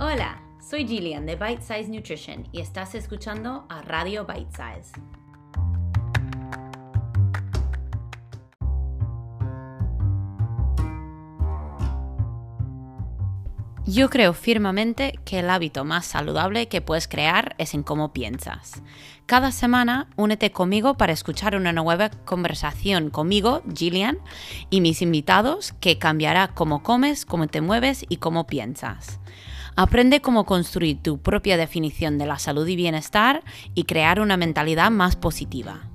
Hola, soy Gillian de Bite Size Nutrition y estás escuchando a Radio Bite Size. Yo creo firmemente que el hábito más saludable que puedes crear es en cómo piensas. Cada semana únete conmigo para escuchar una nueva conversación conmigo, Gillian, y mis invitados que cambiará cómo comes, cómo te mueves y cómo piensas. Aprende cómo construir tu propia definición de la salud y bienestar y crear una mentalidad más positiva.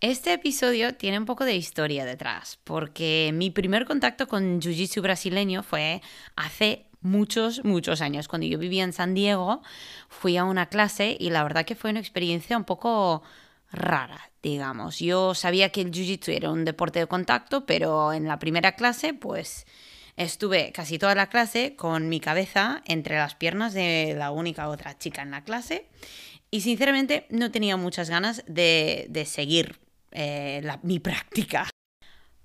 Este episodio tiene un poco de historia detrás, porque mi primer contacto con Jiu-Jitsu brasileño fue hace muchos, muchos años. Cuando yo vivía en San Diego, fui a una clase y la verdad que fue una experiencia un poco rara, digamos. Yo sabía que el Jiu-Jitsu era un deporte de contacto, pero en la primera clase, pues estuve casi toda la clase con mi cabeza entre las piernas de la única otra chica en la clase y sinceramente no tenía muchas ganas de, de seguir eh, mi práctica.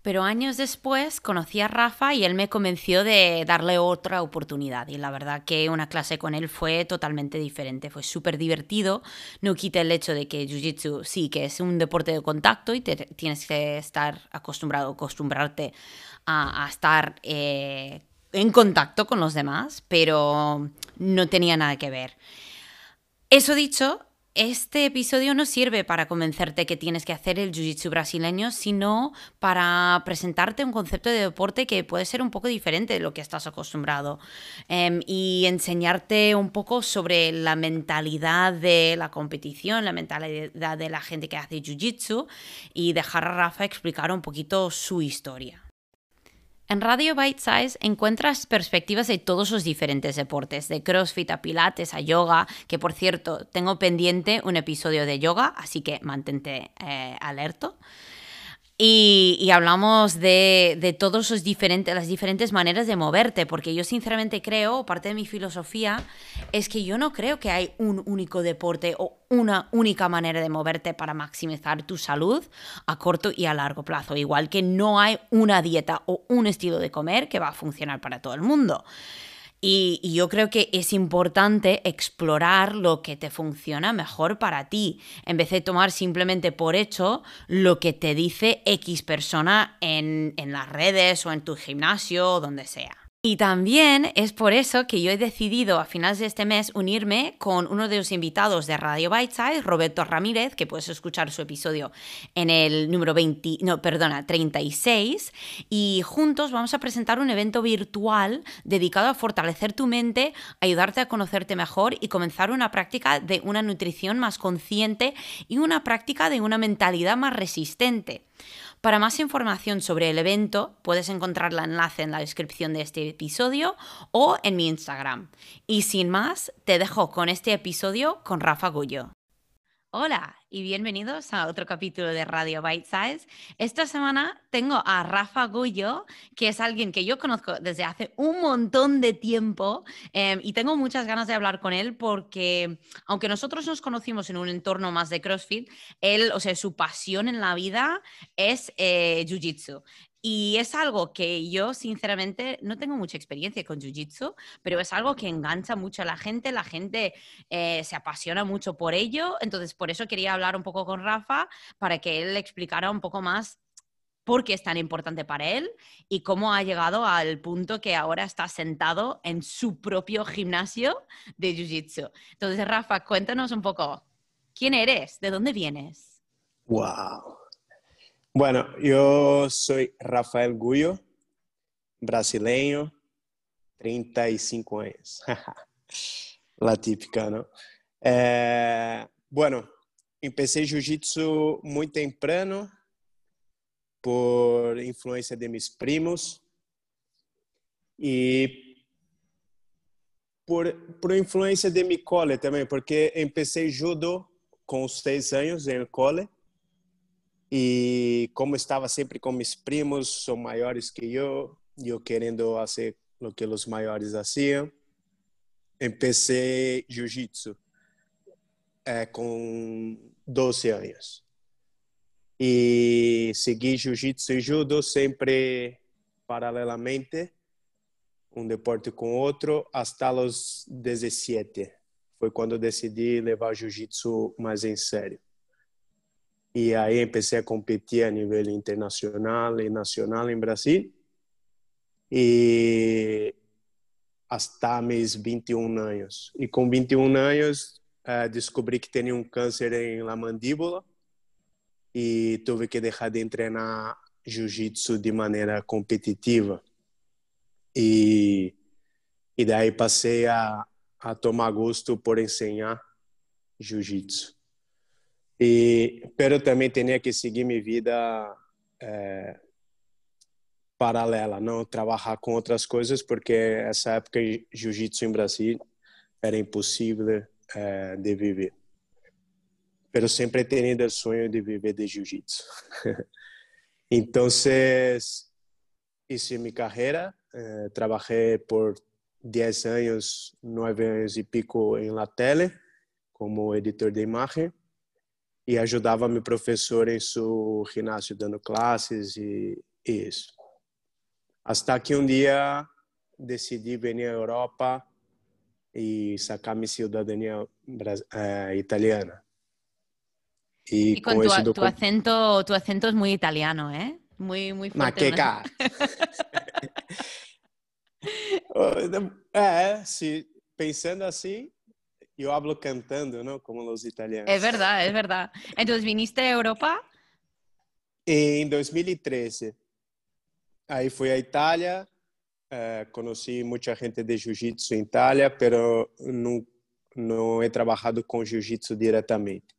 Pero años después conocí a Rafa y él me convenció de darle otra oportunidad. Y la verdad que una clase con él fue totalmente diferente, fue súper divertido. No quita el hecho de que Jiu-Jitsu sí que es un deporte de contacto y te, tienes que estar acostumbrado, acostumbrarte a, estar eh, en contacto con los demás, pero no tenía nada que ver. Eso dicho, este episodio no sirve para convencerte que tienes que hacer el jiu-jitsu brasileño, sino para presentarte un concepto de deporte que puede ser un poco diferente de lo que estás acostumbrado em, y enseñarte un poco sobre la mentalidad de la competición, la mentalidad de la gente que hace jiu-jitsu y dejar a Rafa explicar un poquito su historia. En Radio Bite Size encuentras perspectivas de todos los diferentes deportes, de CrossFit a Pilates a yoga, que por cierto tengo pendiente un episodio de yoga, así que mantente eh, alerto. Y, hablamos de, de todas las diferentes maneras de moverte, porque yo sinceramente creo, parte de mi filosofía, es que yo no creo que hay un único deporte o una única manera de moverte para maximizar tu salud a corto y a largo plazo, igual que no hay una dieta o un estilo de comer que va a funcionar para todo el mundo. Y, yo creo que es importante explorar lo que te funciona mejor para ti, en vez de tomar simplemente por hecho lo que te dice X persona en, en las redes o en tu gimnasio o donde sea. Y también es por eso que yo he decidido a finales de este mes unirme con uno de los invitados de Radio Biteside, Roberto Ramírez, que puedes escuchar su episodio en el número 20, no, perdona, 36, y juntos vamos a presentar un evento virtual dedicado a fortalecer tu mente, ayudarte a conocerte mejor y comenzar una práctica de una nutrición más consciente y una práctica de una mentalidad más resistente. Para más información sobre el evento, puedes encontrar el enlace en la descripción de este episodio o en mi Instagram. Y sin más, te dejo con este episodio con Rafa Gullo. Hola y bienvenidos a otro capítulo de Radio Bite Size. Esta semana tengo a Rafa Gullo, que es alguien que yo conozco desde hace un montón de tiempo em, y tengo muchas ganas de hablar con él porque aunque nosotros nos conocimos en un entorno más de CrossFit, él, o sea, su pasión en la vida es eh, Jiu-Jitsu. Y es algo que yo, sinceramente, no tengo mucha experiencia con Jiu-Jitsu, pero es algo que engancha mucho a la gente, la gente eh, se apasiona mucho por ello, entonces por eso quería hablar un poco con Rafa para que él explicara un poco más por qué es tan importante para él y cómo ha llegado al punto que ahora está sentado en su propio gimnasio de Jiu-Jitsu. Entonces, Rafa, cuéntanos un poco, ¿quién eres? ¿De dónde vienes? ¡Wow! Bueno, yo soy Rafael Gullo, brasileño, 35 años. La típica, ¿no? Eh, bueno, empecé jiu-jitsu muy temprano por influencia de mis primos y por, por influencia de mi cole también, porque empecé judo con seis años en el cole e como estava sempre com meus primos, são maiores que eu, e eu querendo fazer o que os maiores faziam, empecé jiu-jitsu é, com 12 anos. E segui jiu-jitsu e judo sempre paralelamente um deporte com outro até os 17. Foi quando decidi levar jiu-jitsu mais em sério e aí comecei a competir a nível internacional e nacional em Brasil. e até meus 21 anos e com 21 anos eh, descobri que tinha um câncer em la mandíbula e tive que deixar de treinar jiu-jitsu de maneira competitiva. e e daí passei a, a tomar gosto por enseñar jiu-jitsu. E pero também tinha que seguir minha vida é, paralela, não trabalhar com outras coisas, porque essa época jiu-jitsu em Brasil era impossível é, de viver. Pero sempre tenido o sonho de viver de jiu-jitsu. então, hice minha carreira eh, trabajé por 10 años, 9 años y pico en la tele como editor de imagen e ajudava meu professor em seu ginásio dando classes e, e isso. Até que um dia decidi vir à Europa e sacar minha cidadania eh, italiana. Y, y con tu, tu, acento, tu acento es muy italiano, ¿eh? Muy, muy fuerte. Maqueca. É, se pensando assim, eu hablo cantando, não Como os italianos. é verdade é verdade então ¿viniste à Europa? em 2013. aí fui à Itália eh, conheci muita gente de Jiu-Jitsu em Itália, pero não não he trabalhado com Jiu-Jitsu diretamente.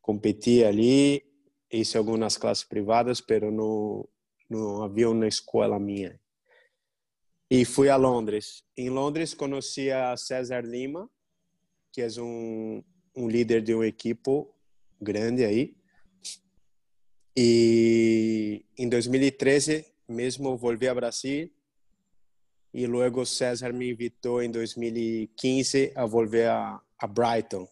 Competi ali, fiz algumas classes privadas, pero não não havia uma escola minha. E fui a Londres. Em Londres, conheci a César Lima, que é um, um líder de um equipo grande aí. E em 2013 mesmo voltei a Brasil e logo César me invitou em 2015 a voltar a, a Brighton.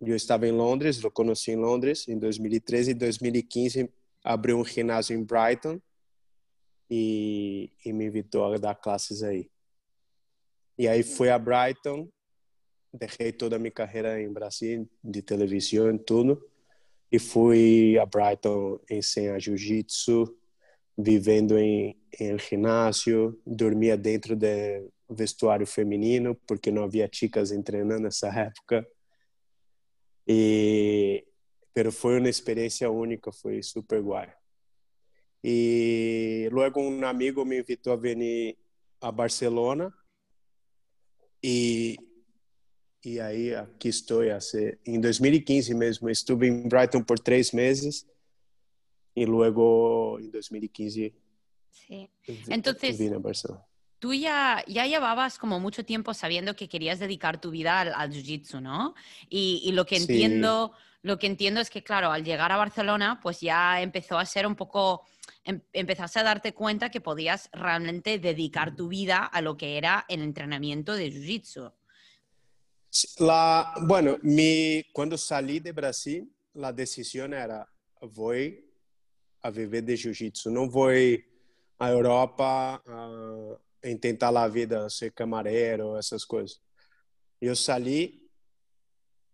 Eu estava em Londres, eu conheci em Londres em 2013 e 2015 abriu um ginásio em Brighton e, e me invitou a dar classes aí. E aí fui a Brighton, deixei toda a minha carreira em Brasil, de televisão tudo, e fui a Brighton ensinar jiu-jitsu, vivendo em, em ginásio, dormia dentro do vestuário feminino, porque não havia chicas treinando nessa época. E pero foi uma experiência única, foi super guai. E logo um amigo me invitou a vir a Barcelona e e aí aqui estou em 2015 mesmo estive em Brighton por três meses e logo em 2015 sí. Entonces, vine a Barcelona. Tú ya, ya llevabas como mucho tiempo sabiendo que querías dedicar tu vida al, al jiu-jitsu, ¿no? Y, y, lo que entiendo, sí. lo que entiendo es que, claro, al llegar a Barcelona, pues ya empezó a ser un poco Em, empezaste a darte cuenta que podías realmente dedicar tu vida a lo que era el entrenamiento de Jiu-Jitsu. La, bueno, mi, cuando salí de Brasil, la decisión era, voy a vivir de Jiu-Jitsu, no voy a Europa a intentar la vida, ser camarero, essas coisas. Eu saí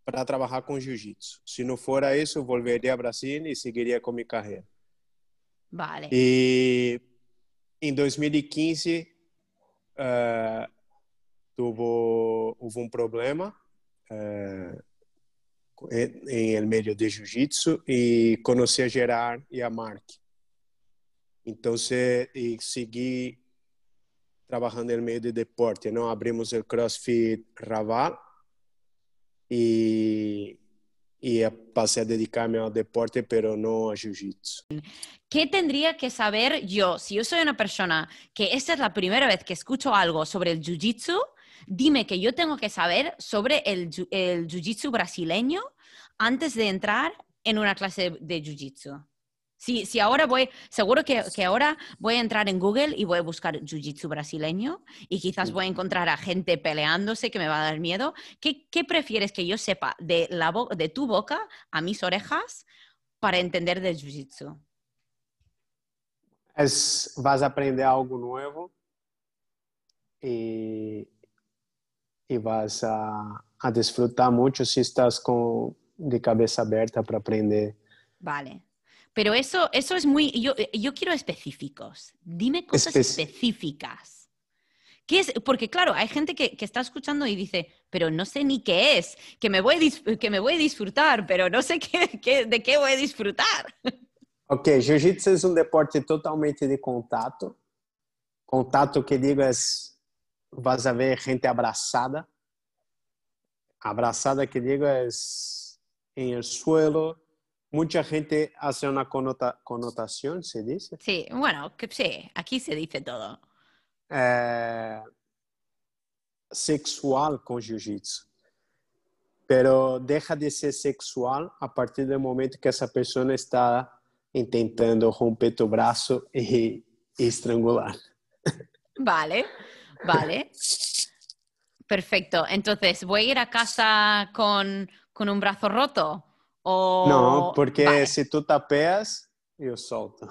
para trabalhar com jiu-jitsu. Se não for isso, volveria a Brasil e seguiria com minha carreira. Vale. E em 2015 uh, tuvo, houve um problema uh, em el meio de jiu-jitsu e conheci a Gerard e a Mark. Então, se, e segui trabalhando no meio de deporte. Não abrimos o CrossFit Raval e y pasé a dedicarme al deporte, pero no a jiu-jitsu. ¿Qué tendría que saber yo? Si yo soy una persona que esta es la primera vez que escucho algo sobre el jiu-jitsu, dime que yo tengo que saber sobre el, el jiu-jitsu brasileño antes de entrar en una clase de jiu-jitsu. Si, si ahora voy, seguro que, que, ahora voy a entrar en Google y voy a buscar Jiu-Jitsu brasileño y quizás voy a encontrar a gente peleándose que me va a dar miedo. ¿Qué, qué prefieres que yo sepa de, la de tu boca a mis orejas para entender del Jiu-Jitsu? vas a aprender algo nuevo y, y vas a, a disfrutar mucho si estás con, de cabeza abierta para aprender. Vale. Pero eso, eso es muy. Yo, yo quiero específicos. Dime cosas Espe- específicas. ¿Qué es? Porque, claro, hay gente que, que está escuchando y dice, pero no sé ni qué es, que me voy a, dis- que me voy a disfrutar, pero no sé qué, qué- de qué voy a disfrutar. Ok, jiu-jitsu es un deporte totalmente de contato. Contato que digo es, vas a ver gente abrazada. Abrazada que digo es en el suelo. Mucha gente hace una connota- connotación, se dice. Sí, bueno, que sí, aquí se dice todo. eh, sexual con jiu-jitsu. Pero deja de ser sexual a partir del momento que essa pessoa está intentando romper tu braço e, e estrangular. Vale, vale. Perfecto. Entonces, ¿voy a ir a casa con, con un brazo roto? O... Não, porque Vale, se tu tapeas, eu solto.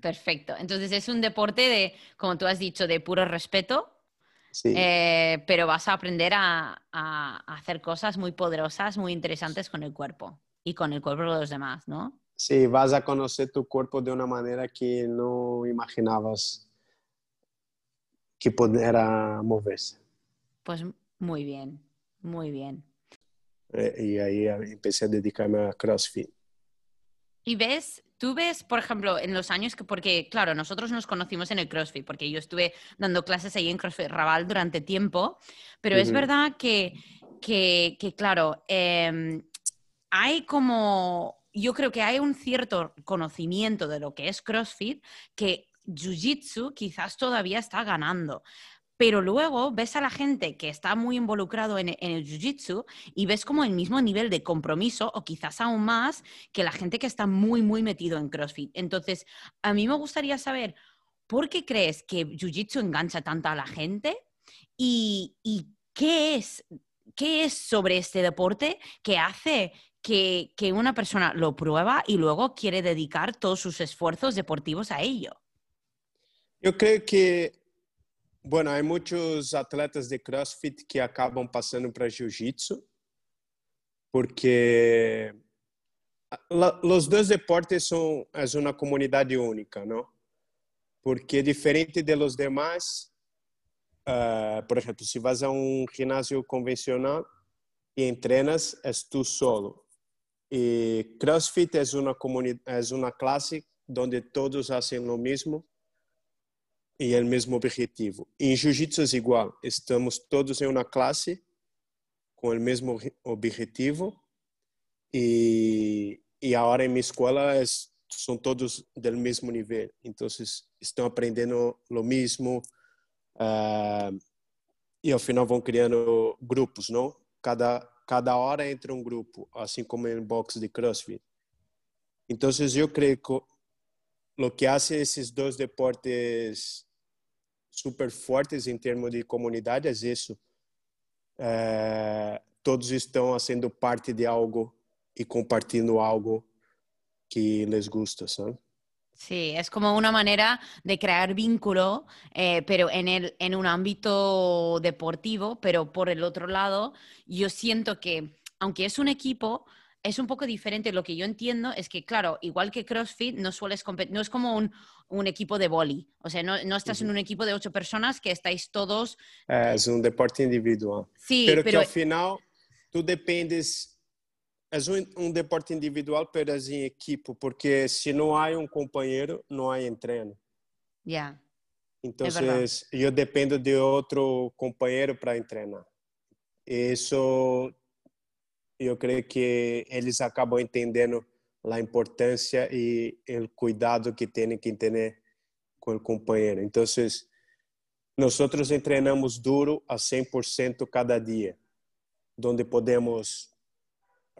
Perfecto. Entonces es un deporte de, como tú has dicho, de puro respeto, Sim. eh, pero vas a aprender a, a hacer cosas muy poderosas, muy interesantes con el cuerpo y con el cuerpo de los demás, ¿no? Sim, vas a conhecer tu corpo de uma maneira que não imaginavas que pudera mover-se. Pues muy bien, muy bien. Eh, E aí empecé a dedicar-me a CrossFit. Y ves, tú ves, por ejemplo, en los años que, porque claro, nosotros nos conocimos en el CrossFit, porque yo estuve dando clases ahí en CrossFit Raval durante tiempo, pero es verdad que, que, que, claro, em, hay como, yo creo que hay un cierto conocimiento de lo que es CrossFit que Jiu-Jitsu quizás todavía está ganando. Pero luego ves a la gente que está muy involucrado en, el Jiu-Jitsu y ves como el mismo nivel de compromiso o quizás aún más que la gente que está muy, muy metido en CrossFit. Entonces, a mí me gustaría saber, ¿por qué crees que Jiu-Jitsu engancha tanto a la gente? ¿Y, y qué, es, qué es sobre este deporte que hace que, que una persona lo prueba y luego quiere dedicar todos sus esfuerzos deportivos a ello? Eu creio que, bueno, há muitos atletas de CrossFit que acabam passando para Jiu-Jitsu, porque os dois deportes são é uma comunidade única, não? Porque diferente de los demás, ah, por exemplo, se vas a um ginásio convencional e entrenas, és tu solo. E CrossFit é uma comunidade, é uma classe onde todos fazem o mesmo e é o mesmo objetivo. Em Jiu-Jitsu é igual, estamos todos em uma classe com o mesmo objetivo e, e agora em minha escola é, são todos do mesmo nível, então estão aprendendo o mesmo ah, e ao final vão criando grupos, não? Cada cada hora entra um grupo, assim como em box de CrossFit. Então eu creio que lo que hace esses dois deportes super fortes em termos de comunidade é isso. Eh, todos estão sendo parte de algo e compartilhando algo que les gusta, sabe? Sí, es como una manera de crear vínculo, eh, pero en, el, en un ámbito deportivo, pero por el otro lado, yo siento que, aunque es un equipo, es un poco diferente. Lo que yo entiendo es que, claro, igual que CrossFit, no sueles no es como un, un equipo de boli. O sea, no, no estás en Ujú. un equipo de ocho personas que estáis todos. É um deporte individual. Sí, pero, pero que ao final tu dependes é um, um deporte individual, pero é em equipe, porque se não há um companheiro, não há treino. ya. Então, verdade. eu dependo de outro companheiro para treinar. Isso, eu creio que eles acabam entendendo a importância e o cuidado que têm que ter com o companheiro. Então, nós treinamos duro a 100% cada dia, onde podemos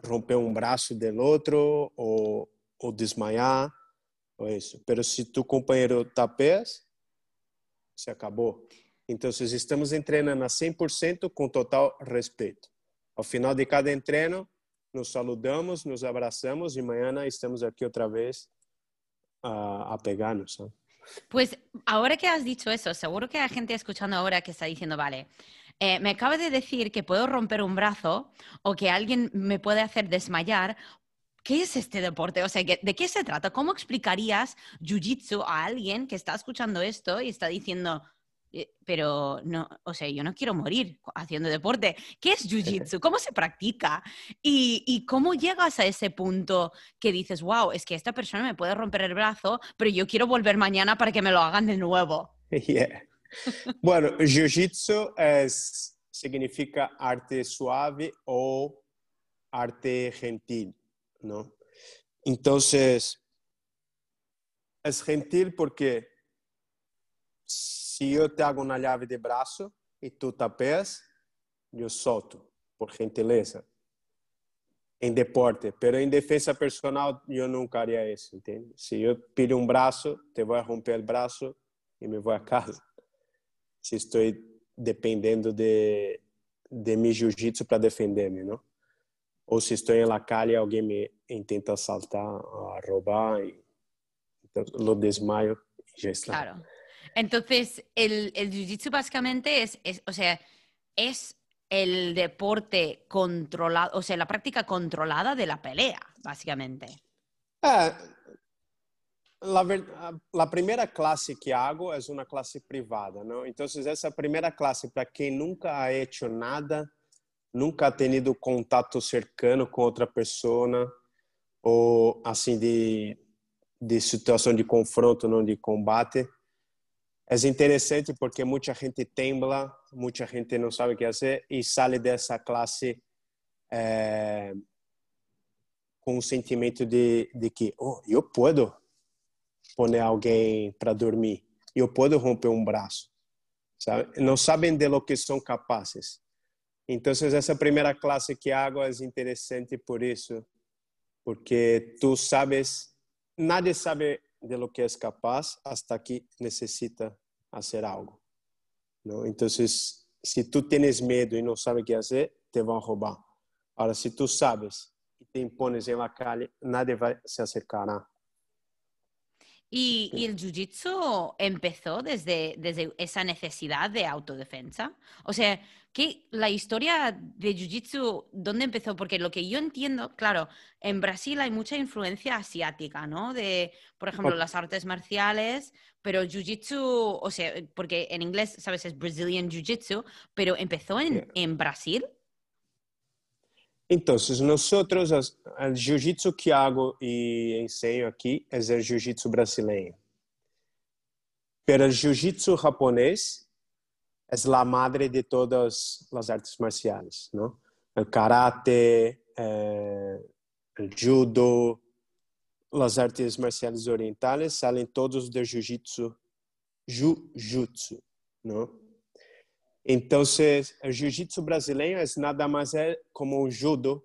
romper um braço do outro ou, ou desmaiar, ou isso. Mas se tu companheiro tapeas, se acabou. Então, estamos treinando a 100% com total respeito. Ao final de cada treino, nos saludamos, nos abraçamos e amanhã estamos aqui outra vez a, a pegar-nos. Pues ahora que has dicho eso, seguro que hay gente escuchando ahora que está diciendo, vale, eh, me acaba de decir que puedo romper un brazo o que alguien me puede hacer desmayar. ¿Qué es este deporte? O sea, ¿de qué se trata? ¿Cómo explicarías Jiu-Jitsu a alguien que está escuchando esto y está diciendo, pero no, o sea, yo no quiero morir haciendo deporte. ¿Qué es Jiu-Jitsu? ¿Cómo se practica? ¿Y, ¿Y, cómo llegas a ese punto que dices, wow, es que esta persona me puede romper el brazo, pero yo quiero volver mañana para que me lo hagan de nuevo? Yeah. Bueno, Jiu-Jitsu significa arte suave o arte gentil, ¿no? Entonces, es gentil porque se eu te hago uma llave de braço e tu tapeas, eu solto, por gentileza. Em deporte, pero em defesa personal eu nunca haria isso, entende? Se eu pido um braço, te vou romper o braço e me vou a casa. Se estou dependendo de de mi jiu-jitsu para defender-me, não? Ou se estou em la calle e alguém me intenta assaltar, roubar, então, lo desmaio e já está. Claro. Entonces, el, el jiu-jitsu básicamente es, es, o sea, es el deporte controlado, o sea, la práctica controlada de la pelea, básicamente. Eh, la, la, primera clase que hago es una clase privada, ¿no? Entonces, esa primera clase, para quien nunca ha hecho nada, nunca ha tenido contacto cercano con otra persona, ou assim de, de situação de confronto, não de combate, é interessante porque muita gente tembla, muita gente não sabe o que fazer e sai dessa classe é, com o sentimento de, de que oh, eu posso pôr alguém para dormir, eu posso romper um braço, sabe? Não sabem de lo que são capazes. Então, essa primeira classe que hago é interessante por isso, porque tu sabes, nadie sabe de lo que es capaz hasta que necesita hacer algo. ¿no? Entonces, si tú tienes miedo y no sabes qué hacer, te van a robar. Ahora, si tú sabes y te impones en la calle, nadie va, se acercará. ¿Y, ¿Y, el jiu-jitsu empezó desde, desde esa necesidad de autodefensa? O sea, ¿qué, la historia de jiu-jitsu, ¿dónde empezó? Porque lo que yo entiendo, claro, en Brasil hay mucha influencia asiática, ¿no? De, por ejemplo, las artes marciales, pero jiu-jitsu, o sea, porque en inglés, ¿sabes? Es Brazilian jiu-jitsu, pero empezó en, en Brasil. Então, nosotros, o jiu-jitsu que hago e ensino aqui é o jiu-jitsu brasileiro. Pero o jiu-jitsu japonês é a madre de todas as artes marciais, não? O karate, eh, o judo, as artes marciais orientais saem todos do jiu-jitsu, jiu-jitsu, não? Entonces, el jiu-jitsu brasileño es nada más como un judo,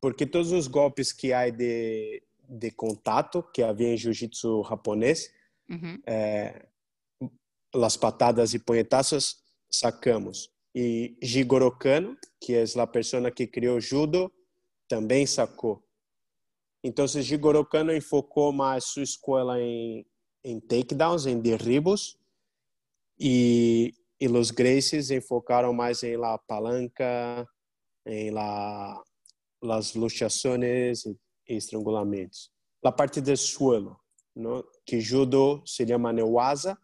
porque todos os golpes que há de, de contato que havia em jiu-jitsu japonês, uhum. é, as patadas e punhetaços sacamos. E Jigoro Kano, que é a pessoa que criou judo, também sacou. Então, Jigoro Kano enfocou mais sua escola em, em takedowns, em derribos, e y los Gracies enfocaron más en la palanca, en la, las luchaciones y estrangulamentos. La parte del suelo, ¿no? que judo se llama neuasa.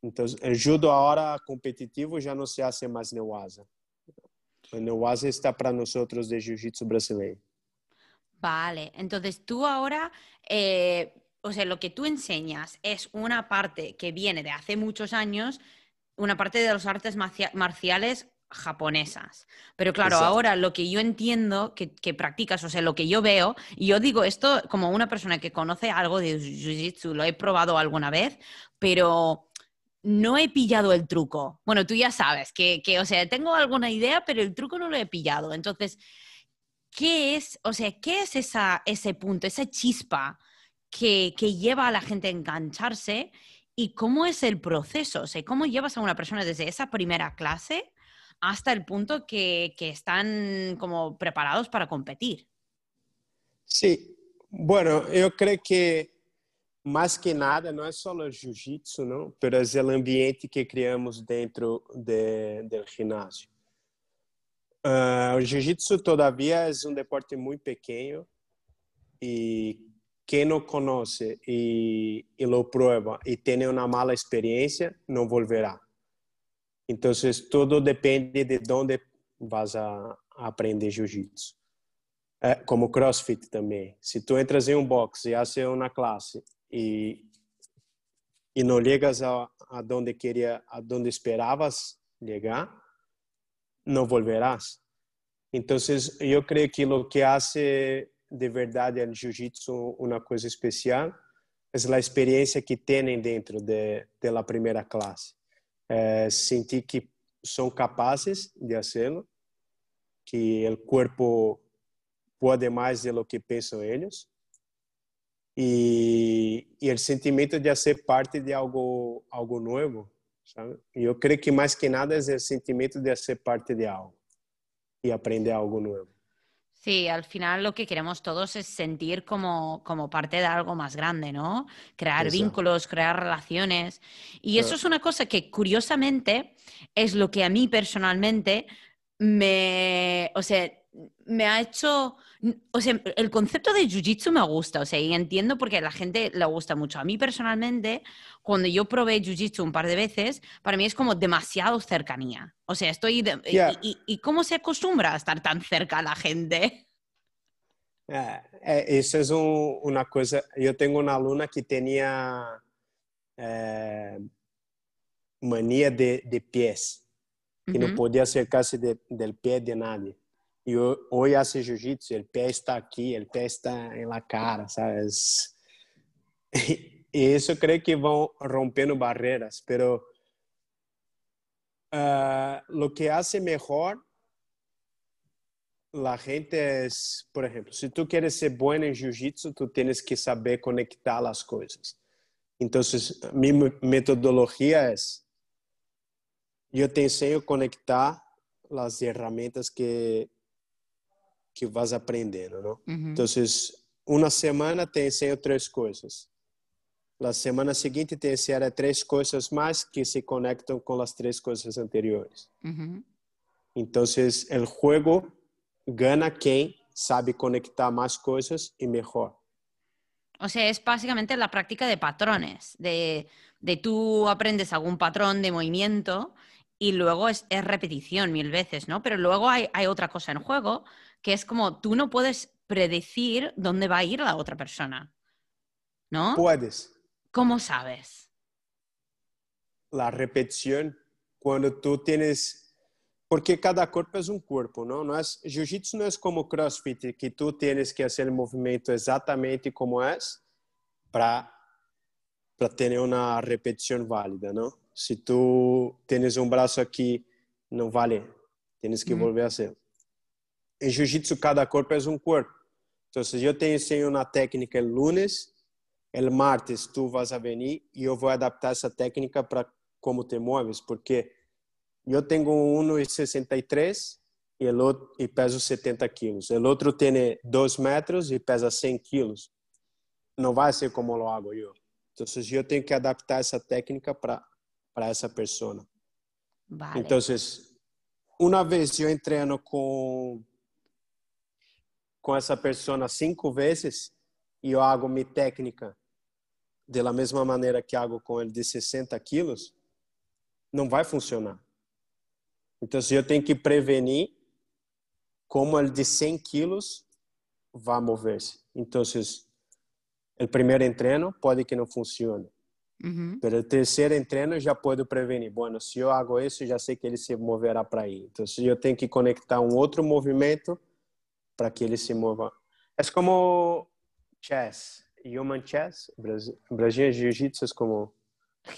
Entonces, el judo ahora competitivo ya no se hace más neuasa. El neuasa está para nosotros de jiu-jitsu brasileño. Vale, entonces tú ahora, eh, o sea, lo que tú enseñas es una parte que viene de hace muchos años una parte de las artes marciales japonesas. Pero claro, ahora lo que yo entiendo que, practicas, o sea, lo que yo veo, y yo digo esto como una persona que conoce algo de Jiu-Jitsu, lo he probado alguna vez, pero no he pillado el truco. Bueno, tú ya sabes que, o sea, tengo alguna idea, pero el truco no lo he pillado. Entonces, ¿qué es, o sea, qué es esa, ese punto, esa chispa que, que lleva a la gente a engancharse ¿Y cómo es el proceso? O sea, ¿cómo llevas a una persona desde esa primera clase hasta el punto que, que están como preparados para competir? Sí, bueno, yo creo que más que nada, no es solo el jiu-jitsu, ¿no? Pero es el ambiente que creamos dentro de, del gimnasio. Uh, el jiu-jitsu todavía es un deporte muy pequeño y quien no conoce y, y, lo prueba y tiene una mala experiencia, no volverá. Entonces, todo depende de dónde vas a, aprender jiu-jitsu. É, como CrossFit também. Se tu entras em um box e haces uma classe e e não chegas a, a donde queria, a donde esperavas chegar, não volverás. Então, eu creio que o que hace de verdade o jiu-jitsu uma coisa especial é a experiência que têm dentro de, primeira classe. É sentir que são capazes de fazê-lo, que o corpo pode mais de lo que pensam eles. E, e o sentimento de ser parte de algo algo novo sabe? E eu creio que mais que nada é o sentimento de ser parte de algo e aprender algo novo Sí, al final lo que queremos todos es sentir como, como parte de algo más grande, ¿no? Crear vínculos, crear relaciones. Y eso es una cosa que curiosamente es lo que a mí personalmente me, o sea, me ha hecho, o sea, el concepto de jiu-jitsu me gusta, o sea, y entiendo porque a la gente le gusta mucho. A mí personalmente, cuando yo probé jiu-jitsu un par de veces, para mí es como demasiado cercanía. O sea, estoy... y, cómo se acostumbra a estar tan cerca a la gente? eso es una cosa, yo tengo una alumna que tenía eh, manía de, de pies, que no podía acercarse del pie de nadie. E hoje hace jiu-jitsu, o pé está aqui, o pé está na cara, sabe? E isso eu creio que vão rompendo barreiras, pero uh, lo que hace mejor la gente es, por ejemplo, si tú quieres ser bueno en jiu-jitsu, tú tienes que saber conectar las cosas. Entonces, mi metodología es, yo te enseño a conectar las herramientas que que vas aprendendo, não? Uhum. Então, uma semana te ensino três coisas. Na semana seguinte te ensino três coisas mais que se conectam com as três coisas anteriores. Uhum. Então, o jogo ganha quem sabe conectar mais coisas e melhor. O sea, es básicamente la práctica de patrones, de, de tú aprendes algún patrón de movimiento y luego es, es repetición mil veces, ¿no? Pero luego hay, hay, otra cosa en juego que es como tú no puedes predecir dónde va a ir la otra persona. ¿No? Puedes. ¿Cómo sabes? La repetición, cuando tú tienes... Porque cada cuerpo es un cuerpo, ¿no? no es, Jiu-Jitsu no es como CrossFit, que tú tienes que hacer el movimiento exactamente como es para, para tener una repetición válida, ¿no? Si tú tienes un brazo aquí, no vale, tienes que mm. volver a hacer. Em jiu-jitsu cada corpo é um corpo. Então, se eu te ensino uma técnica el lunes, el martes tu vas a venir e eu vou adaptar essa técnica para como te mueves, porque eu tenho 1,63 e outro e peso 70 quilos. O outro tem 2 metros e pesa 100 quilos. Não vai ser como lo hago eu. Então, eu tenho que adaptar essa técnica para para essa pessoa. Vale. Então, uma vez eu entreno com com essa pessoa cinco vezes e eu hago minha técnica da mesma maneira que hago com ele de 60 quilos, não vai funcionar. Então, eu tenho que prevenir como ele de 100 quilos vai mover-se. Então, o primeiro entreno pode que não funcione. Uhum. O terceiro entreno já pode prevenir. Bueno, se eu hago isso, já sei que ele se moverá para aí. Então, eu tenho que conectar um outro movimento para que ele se mova. É como chess, human chess, Brasil Jiu-Jitsu es como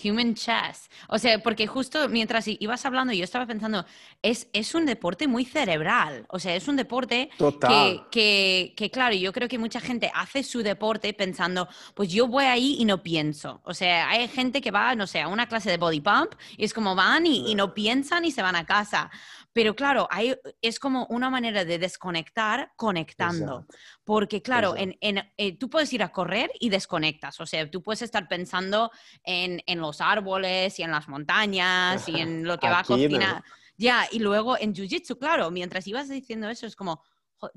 Human chess. O sea, porque justo mientras ibas hablando, yo estaba pensando, es, es un deporte muy cerebral. O sea, es un deporte que, que, que, claro, yo creo que mucha gente hace su deporte pensando, pues yo voy ahí y no pienso. O sea, hay gente que va, no sé, a una clase de body pump y es como van y, y no piensan y se van a casa. Pero claro, hay, es como una manera de desconectar conectando. Porque claro, Exacto. en, en, eh, tú puedes ir a correr y desconectas. O sea, tú puedes estar pensando en, en los árboles y en las montañas y en lo que va a no. cocinar. Ya, y luego en Jiu-Jitsu, claro, mientras ibas diciendo eso, es como,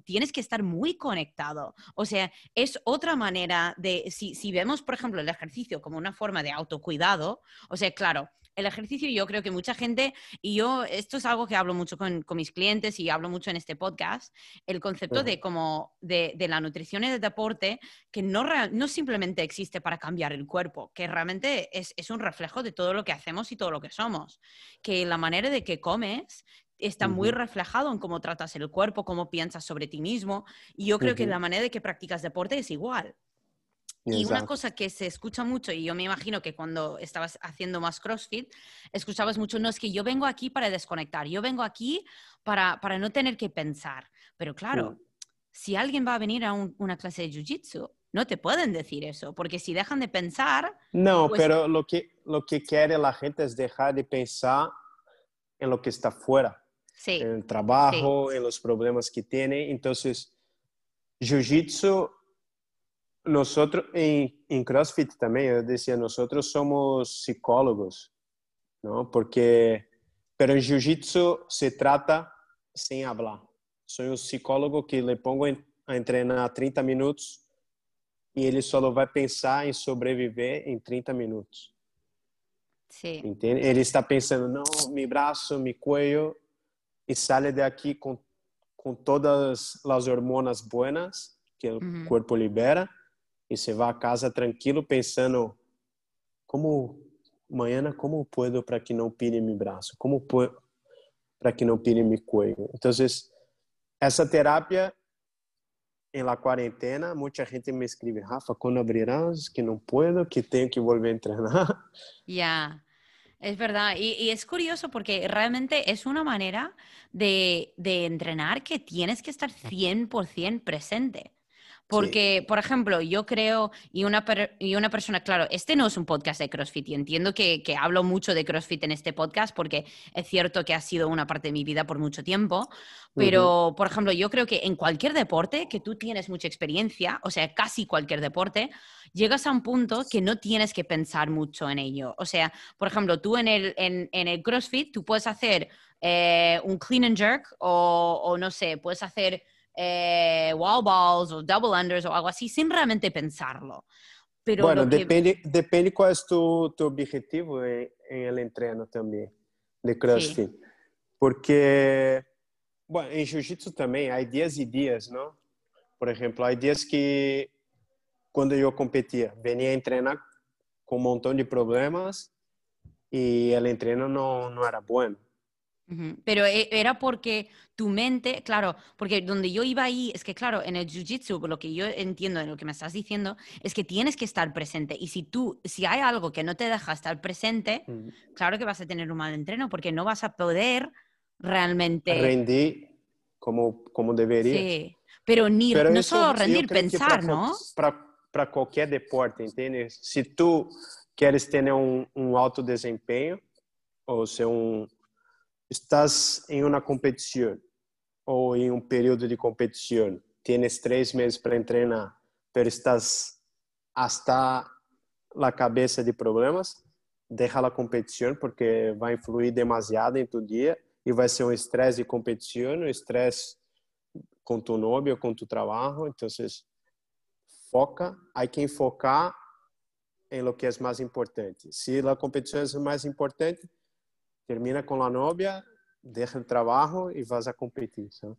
tienes que estar muy conectado. O sea, es otra manera de, si, si vemos, por ejemplo, el ejercicio como una forma de autocuidado, o sea, claro, el ejercicio yo creo que mucha gente, y yo, esto es algo que hablo mucho con, con mis clientes y hablo mucho en este podcast, el concepto de como de, de la nutrición y del deporte, que no, no simplemente existe para cambiar el cuerpo, que realmente es, es un reflejo de todo lo que hacemos y todo lo que somos. Que la manera de que comes está muy reflejado en cómo tratas el cuerpo, cómo piensas sobre ti mismo. Y yo creo que la manera de que practicas deporte es igual. Y una cosa que se escucha mucho, y yo me imagino que cuando estabas haciendo más CrossFit, escuchabas mucho, no es que yo vengo aquí para desconectar, yo vengo aquí para, para no tener que pensar. Pero claro, si alguien va a venir a un- una clase de Jiu-Jitsu, no te pueden decir eso, porque si dejan de pensar, No, Pues- pero lo que, lo que quiere la gente es dejar de pensar en lo que está fuera, sí, en el trabajo, en los problemas que tiene. Entonces, Jiu-Jitsu, nosotros, en, en CrossFit también, yo decía, nosotros somos psicólogos, ¿no? Porque, pero en Jiu-Jitsu se trata sin hablar. Soy un psicólogo que le pongo a entrenar 30 minutos e ele só vai pensar em sobreviver em 30 minutos. sí, Entende? Ele está pensando, não, meu braço, meu cuello, e sai daqui com, com todas as hormonas buenas que o Uhum. corpo libera, e você vai a casa tranquilo pensando, como, amanhã, como puedo para que não pire meu braço? Como para que não pire meu cuello? Então, essa terapia en la cuarentena, mucha gente me escribe, Rafa, ¿cuándo abrirás? Que no puedo, que tengo que volver a entrenar. ya. Es verdad, y, y es curioso porque realmente es una manera de, de entrenar que tienes que estar 100% presente. Porque, por ejemplo, yo creo, y una, per- y una persona, claro, este no es un podcast de CrossFit y entiendo que, que hablo mucho de CrossFit en este podcast porque es cierto que ha sido una parte de mi vida por mucho tiempo, pero, por ejemplo, yo creo que en cualquier deporte que tú tienes mucha experiencia, o sea, casi cualquier deporte, llegas a un punto que no tienes que pensar mucho en ello. O sea, por ejemplo, tú en el, en, en el CrossFit, tú puedes hacer eh, un clean and jerk o, o no sé, puedes hacer eh, wall balls o double unders o algo así sin realmente pensarlo. Pero bueno, que- depende, depende cuál es tu, tu objetivo en, en el entreno también de CrossFit. Porque, bueno, en Jiu-Jitsu también hay días y días, ¿no? Por ejemplo, hay días que cuando yo competía, venía a entrenar con un montón de problemas y el entreno no, no era bueno. Pero e- era porque tu mente, claro, porque donde yo iba ahí, es que claro, en el jiu-jitsu, lo que yo entiendo de lo que me estás diciendo, es que tienes que estar presente. Y si tú, si hay algo que no te deja estar presente, claro que vas a tener un mal entreno, porque no vas a poder realmente... Rendir como, como debería. Sí, pero ni, Pero no eso solo rendir, pensar, ¿no? Para, para cualquier deporte, ¿entiendes? Si tú quieres tener un, un alto desempeño, o sea, un, estás em uma competição ou em um período de competição, tienes três meses para treinar, pero estás hasta la cabeça de problemas, deja a competição porque vai influir demasiado em tu dia e vai ser um estresse de competição, um estresse com tu novio, com tu trabalho, então foca, há que focar em lo que é mais importante. Se a competição é mais importante, termina con la novia, deja el trabajo y vas a competir. ¿sabes?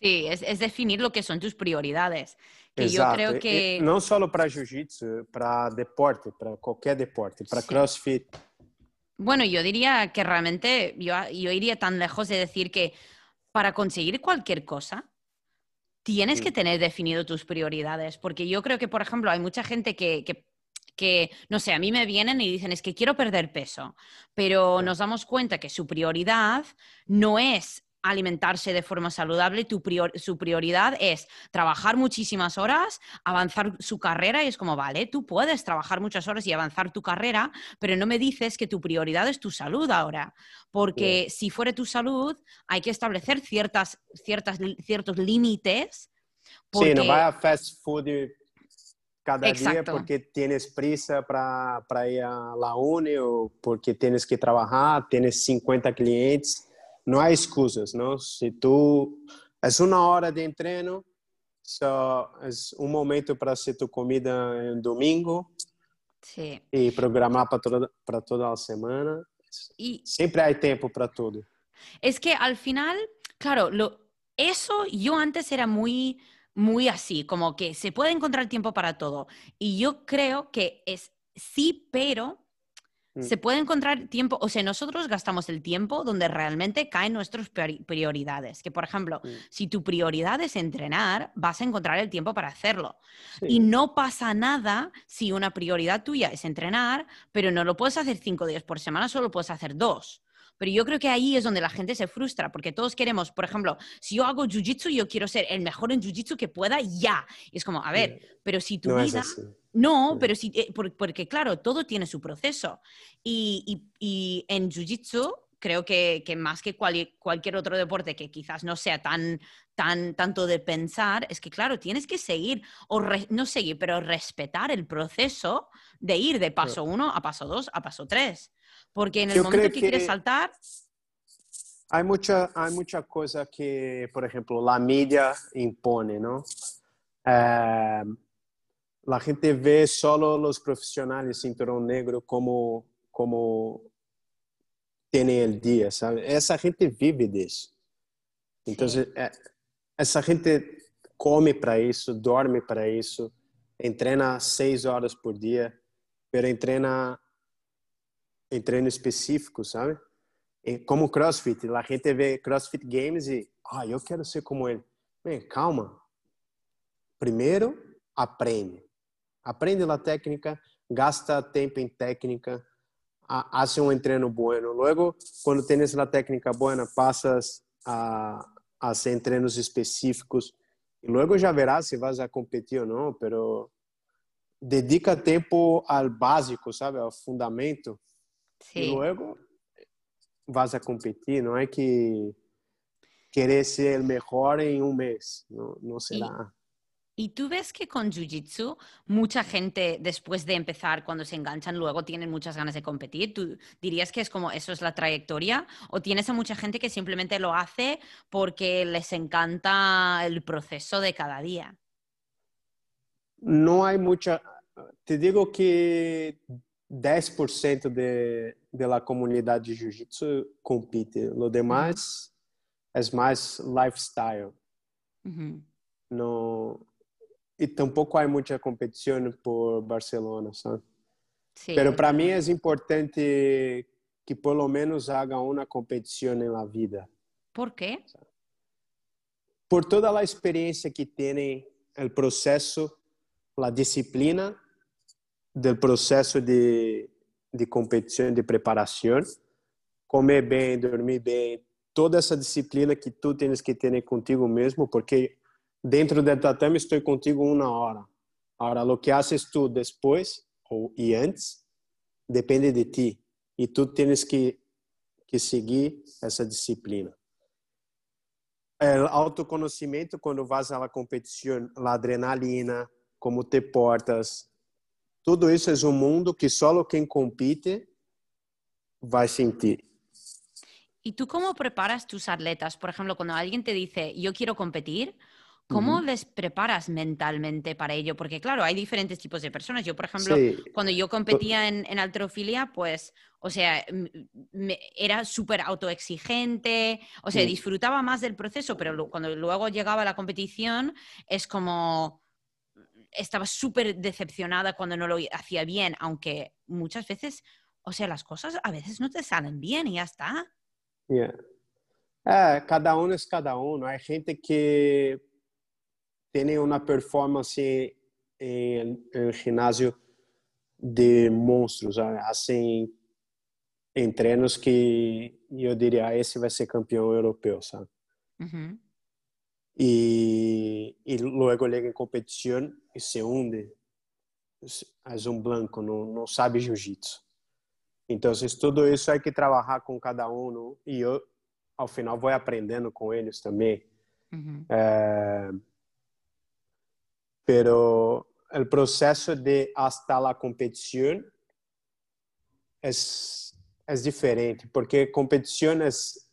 Sí, es, es definir lo que son tus prioridades. Que yo Exato. creo E- que... e não só para jiu-jitsu, para deporte, para qualquer deporte, para Sí. crossfit. Bueno, yo diría que realmente, yo, yo iría tan lejos de decir que para conseguir cualquier cosa, tienes que Mm. tener definido tus prioridades, porque yo creo que, por ejemplo, hay mucha gente que, que, que, no sé, a mí me vienen y dicen, es que quiero perder peso, pero nos damos cuenta que su prioridad no es alimentarse de forma saludable, tu su prioridad es trabajar muchísimas horas, avanzar su carrera y es como, vale, tú puedes trabajar muchas horas y avanzar tu carrera, pero no me dices que tu prioridad es tu salud ahora, porque si fuera tu salud hay que establecer ciertas, ciertas, ciertos límites. Sí, no va a fast food cada día porque tienes prisa para ir a la uni o porque tienes que trabajar, tienes 50 clientes no hay excusas, ¿no? Si tú, es una hora de entreno, es un momento para hacer tu comida el domingo sí. y programar para toda, para toda la semana. Y Siempre hay tiempo para todo. Es que al final, claro, lo, eso yo antes era muy, muy así, como que se puede encontrar tiempo para todo. Y yo creo que es sí, pero Mm. se puede encontrar tiempo, o sea, nosotros gastamos el tiempo donde realmente caen nuestras prioridades. Que, por ejemplo, mm. si tu prioridad es entrenar, vas a encontrar el tiempo para hacerlo. Y no pasa nada si una prioridad tuya es entrenar, pero no lo puedes hacer cinco días por semana, solo puedes hacer dos. Pero yo creo que ahí es donde la gente se frustra, porque todos queremos, por ejemplo, si yo hago jiu-jitsu, yo quiero ser el mejor en jiu-jitsu que pueda ya. Y es como, a ver, pero si tu vida... No, pero sí, eh, porque claro, todo tiene su proceso. Y, y, en Jiu-Jitsu creo que, que, más que cualquier otro deporte que quizás no sea tan, tan tanto de pensar, es que claro, tienes que seguir, o no seguir, pero respetar el proceso de ir de paso uno a paso dos a paso tres. Porque en el momento que, quieres saltar... Hay mucha, hay mucha cosa que, por ejemplo, la media impone, ¿no? Eh, la gente ve solo los profesionales cinturón negro como, como tienen el día, ¿sabe? Esa gente vive de eso. Entonces, eh, esa gente come para eso, duerme para eso, entrena seis horas por día, pero entrena en treino específico, ¿sabe? Como CrossFit, la gente ve CrossFit Games y, ah, yo quiero ser como él. calma. Primero, aprende. aprende a técnica, gasta tempo em técnica, hace um treino bueno. Luego, quando tienes a técnica buena, passas a, a treinos específicos e logo já verás se vas a competir ou não, pero dedica tempo ao básico, sabe, ao fundamento. E logo vas a competir, não é que querer ser o melhor em um mês, não, não será. ¿Y tú ves que con Jiu-Jitsu mucha gente después de empezar, cuando se enganchan, luego tienen muchas ganas de competir? ¿Tú dirías que es como eso es la trayectoria? ¿O tienes a mucha gente que simplemente lo hace porque les encanta el proceso de cada día? No hay mucha, te digo que 10% de, de la comunidad de Jiu-Jitsu compite. Lo demás es más lifestyle. No, e tampouco há muita competição por Barcelona, sabe? Pero para mim é importante que por lo menos haga uma competição na vida. ¿Por quê? Por toda a experiência que tem o processo, a disciplina do processo de, de competição, de preparação, comer bem, dormir bem, toda essa disciplina que tu tens que ter contigo mesmo, porque dentro del tatame estoy contigo una hora. Ahora, lo que haces tú después o, y antes depende de ti. Y tú tienes que, que seguir essa disciplina. El autoconhecimento, quando vas la competição, a adrenalina, como te portas, tudo isso é um mundo que só quem compite vai sentir. ¿Y tú cómo preparas tus atletas? Por ejemplo, cuando alguien te dice, yo quiero competir, ¿Cómo les preparas mentalmente para ello? Porque claro, hay diferentes tipos de personas. Yo, por ejemplo, cuando yo competía en, en alterofilia, pues, o sea, era súper autoexigente, o sea, disfrutaba más del proceso, pero cuando luego llegaba a la competición es como estaba súper decepcionada cuando no lo hacía bien, aunque muchas veces, o sea, las cosas a veces no te salen bien y ya está. Ah, cada uno es cada uno. Hay gente que tienen una performance en el gimnasio de monstruos, hacen treinos que eu diria, ah, esse vai ser campeão europeu, sabe? Ujú. y, y luego llega en competición y se hunde. Es un blanco, no, no sabe jiu-jitsu. Entonces, tudo isso hay que trabalhar com cada um e eu, ao final, vou aprendendo com eles também. Uhum. Eh, pero o processo de hasta la competição é, es diferente, porque competição é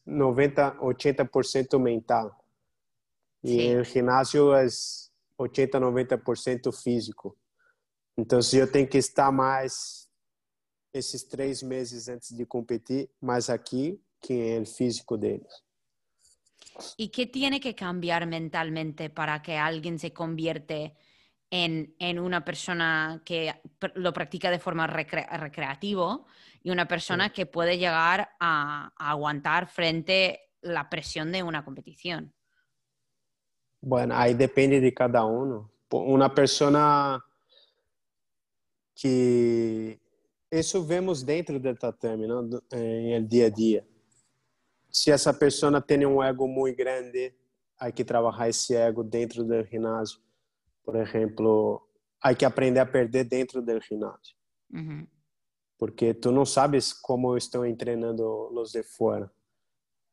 90, 80% mental. Y Sí. el gimnasio es 80, 90% físico. Entonces eu tenho que estar mais esses três meses antes de competir, mais aqui que é o físico deles. ¿Y qué tiene que cambiar mentalmente para que alguien se convierte en, en una persona que lo practica de forma recre- recreativo y una persona que puede llegar a, a aguantar frente la presión de una competición? Bueno, aí depende de cada um. Uma pessoa que isso vemos dentro do tatame, não? Do- em dia a dia. Se essa pessoa tem um ego muito grande, há que trabalhar esse ego dentro do ginásio. Por exemplo, há que aprender a perder dentro do ginásio, Ujú. porque tu não sabes como estão treinando os de fora.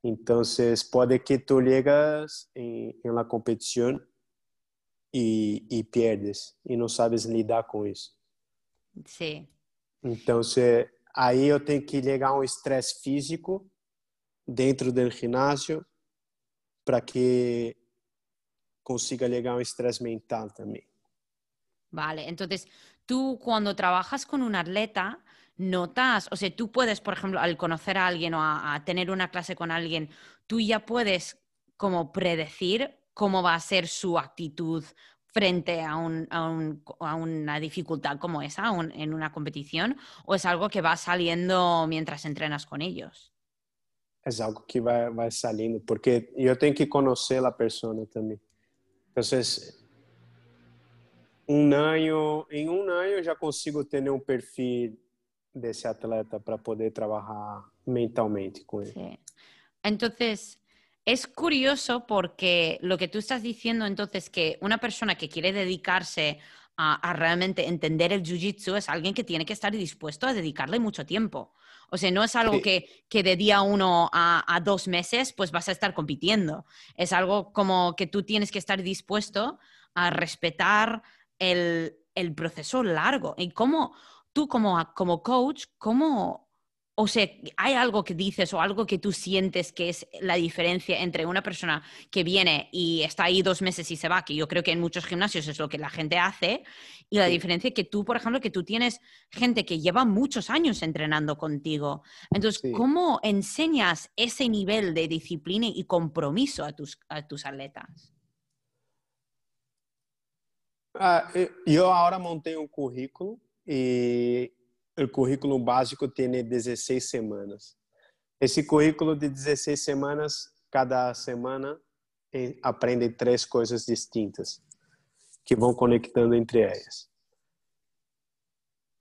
Então, pode que tu ligas em en la competición e perdes pierdes não sabes lidar com isso. Sim. Sí. Então, aí eu tenho que ligar a estresse físico dentro do gimnasio para que consiga ligar a estresse mental também. Vale, Então, tu, quando trabalhas com um atleta, notas, o sea, tú puedes, por ejemplo, al conocer a alguien o a, tener una clase con alguien, tú ya puedes como predecir cómo va a ser su actitud frente a, un- a un- a una dificultad como esa un- en una competición, o es algo que va saliendo mientras entrenas con ellos. É algo que vai, vai saindo, porque eu tenho que conhecer a pessoa também. Então, um ano, em um ano eu já consigo ter um perfil desse atleta para poder trabalhar mentalmente com ele. Sí. Entonces, es curioso porque lo que tú estás diciendo, entonces, que una persona que quiere dedicarse a, a realmente entender el jiu-jitsu es alguien que tiene que estar dispuesto a dedicarle mucho tiempo. O sea, no es algo Sí. que, que de día uno a, a dos meses pues vas a estar compitiendo. Es algo como que tú tienes que estar dispuesto a respetar el, el proceso largo. Y cómo tú como, como coach, cómo, o sea, ¿hay algo que dices o algo que tú sientes que es la diferencia entre una persona que viene y está ahí dos meses y se va, que yo creo que en muchos gimnasios es lo que la gente hace, y la Sí. diferencia que tú, por ejemplo, que tú tienes gente que lleva muchos años entrenando contigo. Entonces, Sí. ¿cómo enseñas ese nivel de disciplina y compromiso a tus, a tus atletas? Ah, eu- eu agora montei um currículo e o currículo básico tem 16 semanas. Esse currículo de 16 semanas, cada semana aprende três coisas distintas que vão conectando entre elas.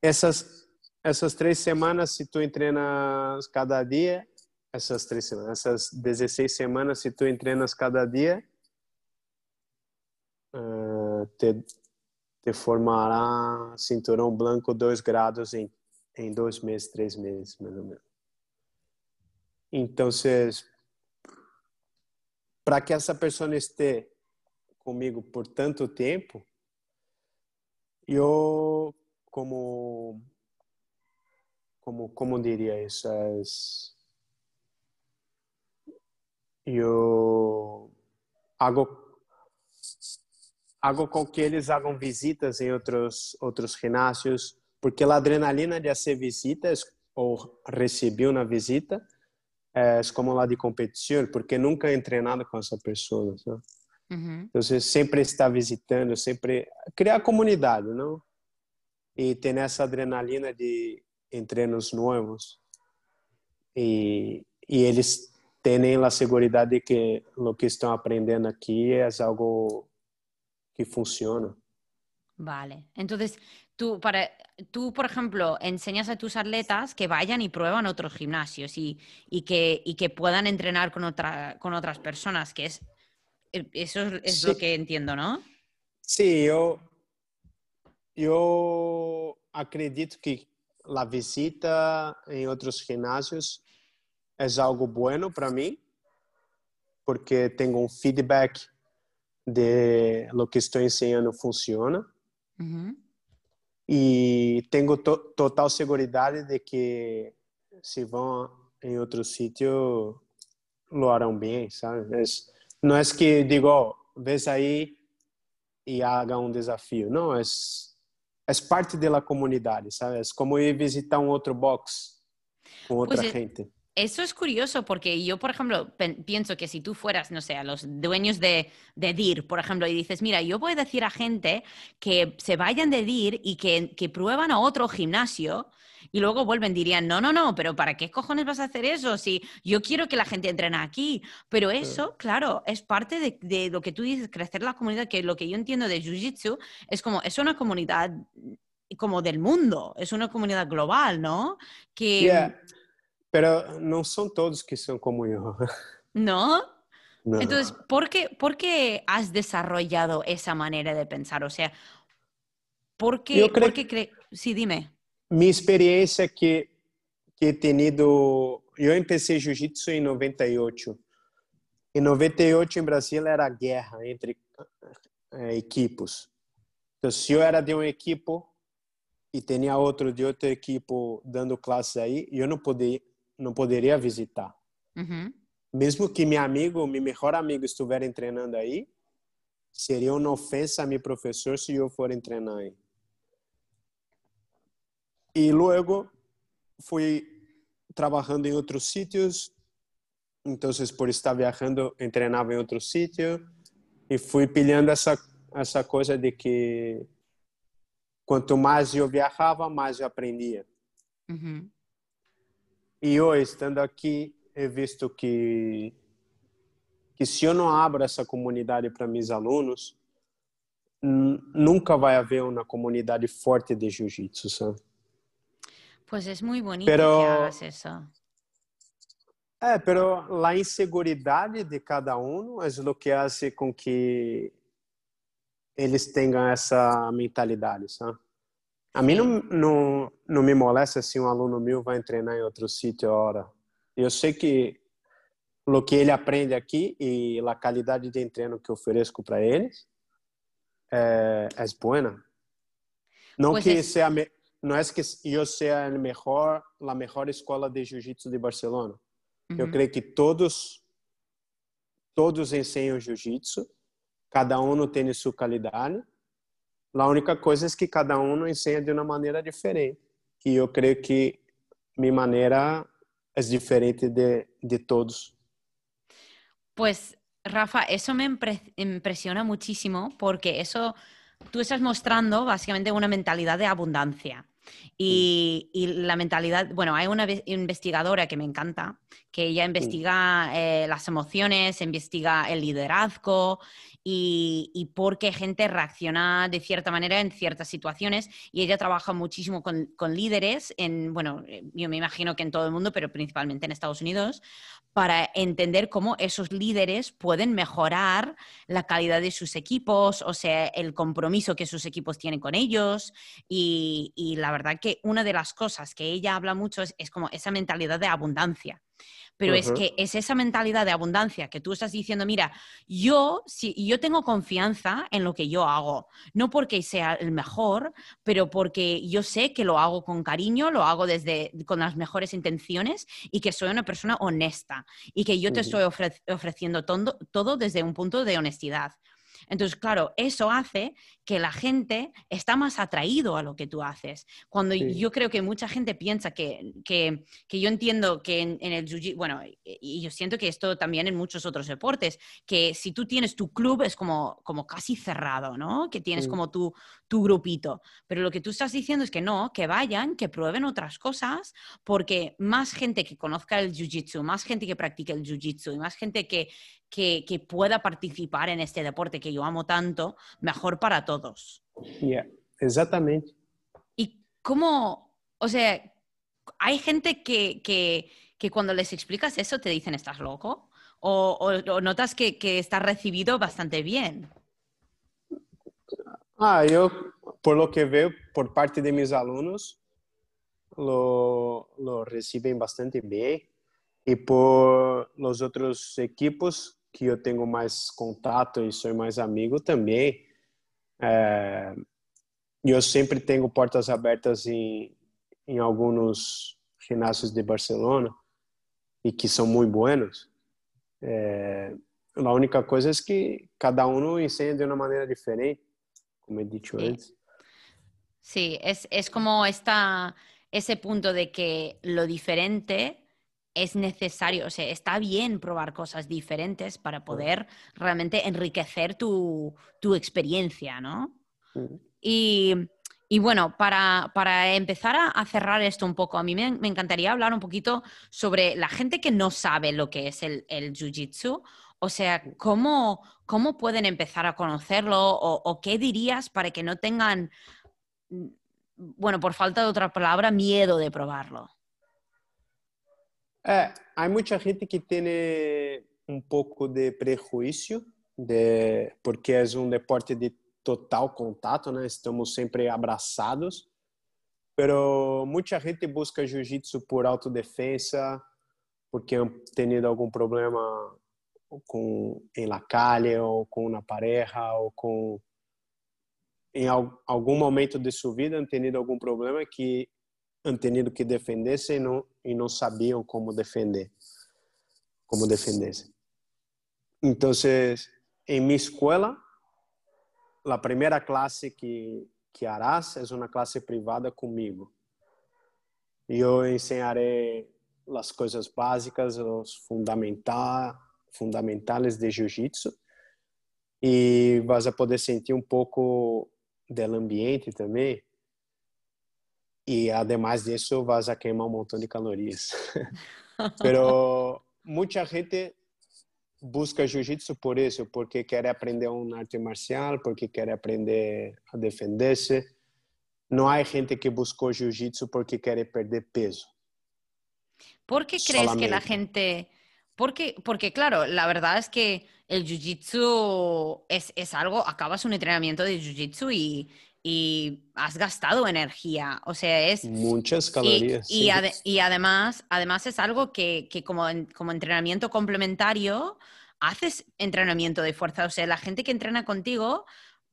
Essas essas três semanas, se tu treinas cada dia, essas três semanas, essas 16 semanas, se tu treinas cada dia, ah, te, te formará cinturão branco 2 graus em, em dois meses, três meses, mais ou menos. Então, para que essa pessoa esteja comigo por tanto tempo, eu, como, como, como diria isso? Eu hago hago com que eles hagam visitas em outros outros ginásios, porque a adrenalina de fazer visitas ou receber uma visita é como a de competição, porque nunca he treinado com essa pessoa? Ujú. Então, sempre está visitando, sempre criar comunidade, não? E ter essa adrenalina de treinos novos e, e eles têm a segurança de que o que estão aprendendo aqui é algo que funciona. Vale. Entonces, tú, para, tú, por ejemplo, enseñas a tus atletas que vayan y prueban otros gimnasios y, y que, y que puedan entrenar con, otra, con otras personas, que es eso es, lo que entiendo, ¿no? Sí, yo, yo acredito que la visita en otros gimnasios es algo bueno para mí, porque tengo un feedback de lo que estoy enseñando funciona. Y tengo total seguridad de que si van en otro sitio lo harán bien, ¿sabes? não é que digo, oh, ves aí e haga um desafio. Não, é, é parte da comunidade, sabe? É como ir visitar um outro box com outra pues gente. Eso es curioso porque yo, por ejemplo, pienso que si tú fueras, no sé, a los dueños de, de, DIR, por ejemplo, y dices, mira, yo voy a decir a gente que se vayan de DIR y que, que prueban a otro gimnasio y luego vuelven, dirían, no, no, no, pero ¿para qué cojones vas a hacer eso? Si yo quiero que la gente entrene aquí. Pero eso, claro, es parte de, lo que tú dices, crecer la comunidad, que lo que yo entiendo de Jiu-Jitsu es como, es una comunidad como del mundo, es una comunidad global, ¿no? Que... Pero no son todos que son como yo. ¿No? Entonces, ¿por qué, ¿por qué has desarrollado esa manera de pensar? O sea, ¿por qué, ¿por qué Sí, dime. Minha experiência que, que he tenido... Eu empecé jiu-jitsu em 98. Em 98, em Brasília, era guerra entre é, equipos. Então, se eu era de um equipo e tinha outro de outro equipo dando classe aí, eu não poderia, não poderia visitar. Uhum. Mesmo que meu amigo, meu melhor amigo, estivesse treinando aí, seria uma ofensa a meu professor se eu for treinar aí. E logo fui trabalhando em outros sítios. Então, por estar viajando, treinava em outro sítio e fui pilhando essa essa coisa de que quanto mais eu viajava, mais eu aprendia. Uhum. E hoje, estando aqui, he visto que, que se eu não abro essa comunidade para meus alunos, nunca vai haver uma comunidade forte de jiu-jitsu, sabe? Pues es muy bonito pero, que hagas eso. É, pero la inseguridade de cada um é o que faz com que eles tenham essa mentalidade, sabe? A mim não, não, não me molesta se um aluno meu vai treinar em outro sítio a hora. Eu sei que o que ele aprende aqui e a qualidade de treino que ofereço para eles é, é boa. Não pues que es... seja não é que eu seja a melhor, a melhor escola de jiu-jitsu de Barcelona. Uhum. Eu creio que todos todos ensinam jiu-jitsu, cada um tem sua qualidade. A única coisa é que cada um ensina de uma maneira diferente. E eu creio que minha maneira é diferente de, de todos. Pues, Rafa, eso me impresiona muchísimo porque eso tú estás mostrando básicamente una mentalidad de abundancia. Y, la mentalidad, bueno, hay una investigadora que me encanta, que ella investiga eh, las emociones, investiga el liderazgo y, y, por qué gente reacciona de cierta manera en ciertas situaciones. Y ella trabaja muchísimo con, con líderes, en, bueno, eh, yo me imagino que en todo el mundo, pero principalmente en Estados Unidos, para entender cómo esos líderes pueden mejorar la calidad de sus equipos, o sea, el compromiso que sus equipos tienen con ellos. Y, y la verdad que una de las cosas que ella habla mucho es, es como esa mentalidad de abundancia. Pero es que es esa mentalidad de abundancia que tú estás diciendo, mira, yo, si, yo tengo confianza en lo que yo hago, no porque sea el mejor, pero porque yo sé que lo hago con cariño, lo hago desde con las mejores intenciones y que soy una persona honesta y que yo te estoy ofreciendo todo, todo desde un punto de honestidad. Entonces, claro, eso hace que la gente está más atraído a lo que tú haces. Cuando yo creo que mucha gente piensa que, que, que yo entiendo que en, el jiu bueno, y yo siento que esto también en muchos otros deportes, que si tú tienes tu club es como, como casi cerrado, ¿no? Que tienes como tu, tu grupito. Pero lo que tú estás diciendo es que no, que vayan, que prueben otras cosas, porque más gente que conozca el jiu-jitsu, más gente que practique el jiu-jitsu y más gente que, que, que, pueda participar en este deporte que yo amo tanto, mejor para todos. Yeah, exactamente. ¿Y cómo, o sea, hay gente que, que, que cuando les explicas eso te dicen, ¿estás loco? ¿O, o, o notas que, que está recibido bastante bien? Ah, eu, por lo que veo, por parte de mis alunos, lo, lo reciben bastante bien. E por los outros equipos que eu tenho mais contato e sou mais amigo também, é, eu sempre tenho portas abertas em, em alguns ginásios de Barcelona e que são muito buenos. É, a única coisa é que cada um ensina de uma maneira diferente, como he dicho Sí. antes. Sí, es, es como esta, ese punto de que lo diferente es necesario, o sea, está bien probar cosas diferentes para poder realmente enriquecer tu, tu experiencia, ¿no? Y, y bueno, para, para empezar a, a cerrar esto un poco, a mí me, me encantaría hablar un poquito sobre la gente que no sabe lo que es el, el jiu-jitsu. O sea, ¿cómo, ¿cómo pueden empezar a conocerlo? O, o qué dirías para que no tengan, mm, bueno, por falta de otra palabra, miedo de probarlo? É, há muita gente que tem um pouco de prejuízo, de, porque é um deporte de total contato, né? Estamos sempre abraçados. Pero muita gente busca jiu-jitsu por autodefesa, porque tenido algum problema com em la calle ou com uma pareja ou com em al- algum momento de sua vida tenido algum problema que han tenido que defender-se e não, e não sabiam como defender, como defender-se. Então, em minha escola, a primeira classe que, que harás é uma classe privada comigo. Eu ensinarei as coisas básicas, os fundamental, fundamentais de jiu-jitsu e vas a poder sentir um pouco do ambiente também y además de eso vas a quemar un montón de calorías. Pero mucha gente busca jiu-jitsu por eso, porque quiere aprender un arte marcial, porque quiere aprender a defenderse. No hay gente que buscó jiu-jitsu porque quiere perder peso. ¿Por qué crees que la Solamente. gente... Porque, porque claro, la verdad es que el jiu-jitsu es, es algo, acabas un entrenamiento de jiu-jitsu y, y has gastado energía. O sea, es... Muchas calorías. y sí. ade- y además, además es algo que, que como, en- como entrenamiento complementario haces entrenamiento de fuerza. O sea, la gente que entrena contigo,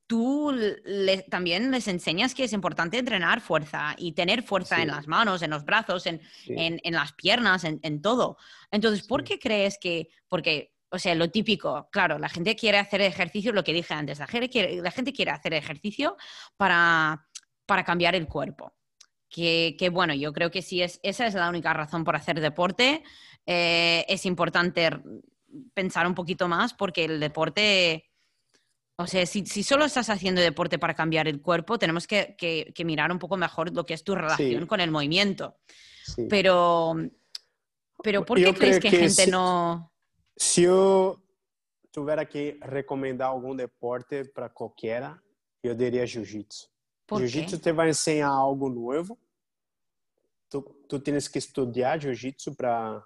tú le- también les enseñas que es importante entrenar fuerza y tener fuerza Sí. en las manos, en los brazos, en, Sí. en, en las piernas, en, en todo. Entonces, ¿por qué crees que.? Porque, o sea, lo típico, claro, la gente quiere hacer ejercicio, lo que dije antes, la gente quiere, la gente quiere hacer ejercicio para, para cambiar el cuerpo. Que, que, bueno, yo creo que sí, es, esa es la única razón por hacer deporte. Eh, es importante pensar un poquito más porque el deporte. O sea, si, si solo estás haciendo deporte para cambiar el cuerpo, tenemos que, que- que mirar un poco mejor lo que es tu relación Sí. con el movimiento. Sí. Pero, pero ¿por qué Yo crees creo que, que gente sí. no... Se eu tivesse que recomendar algum deporte para qualquer, eu diria jiu-jitsu. Jiu-jitsu te vai ensinar algo novo. Tu, tu tens que estudar jiu-jitsu para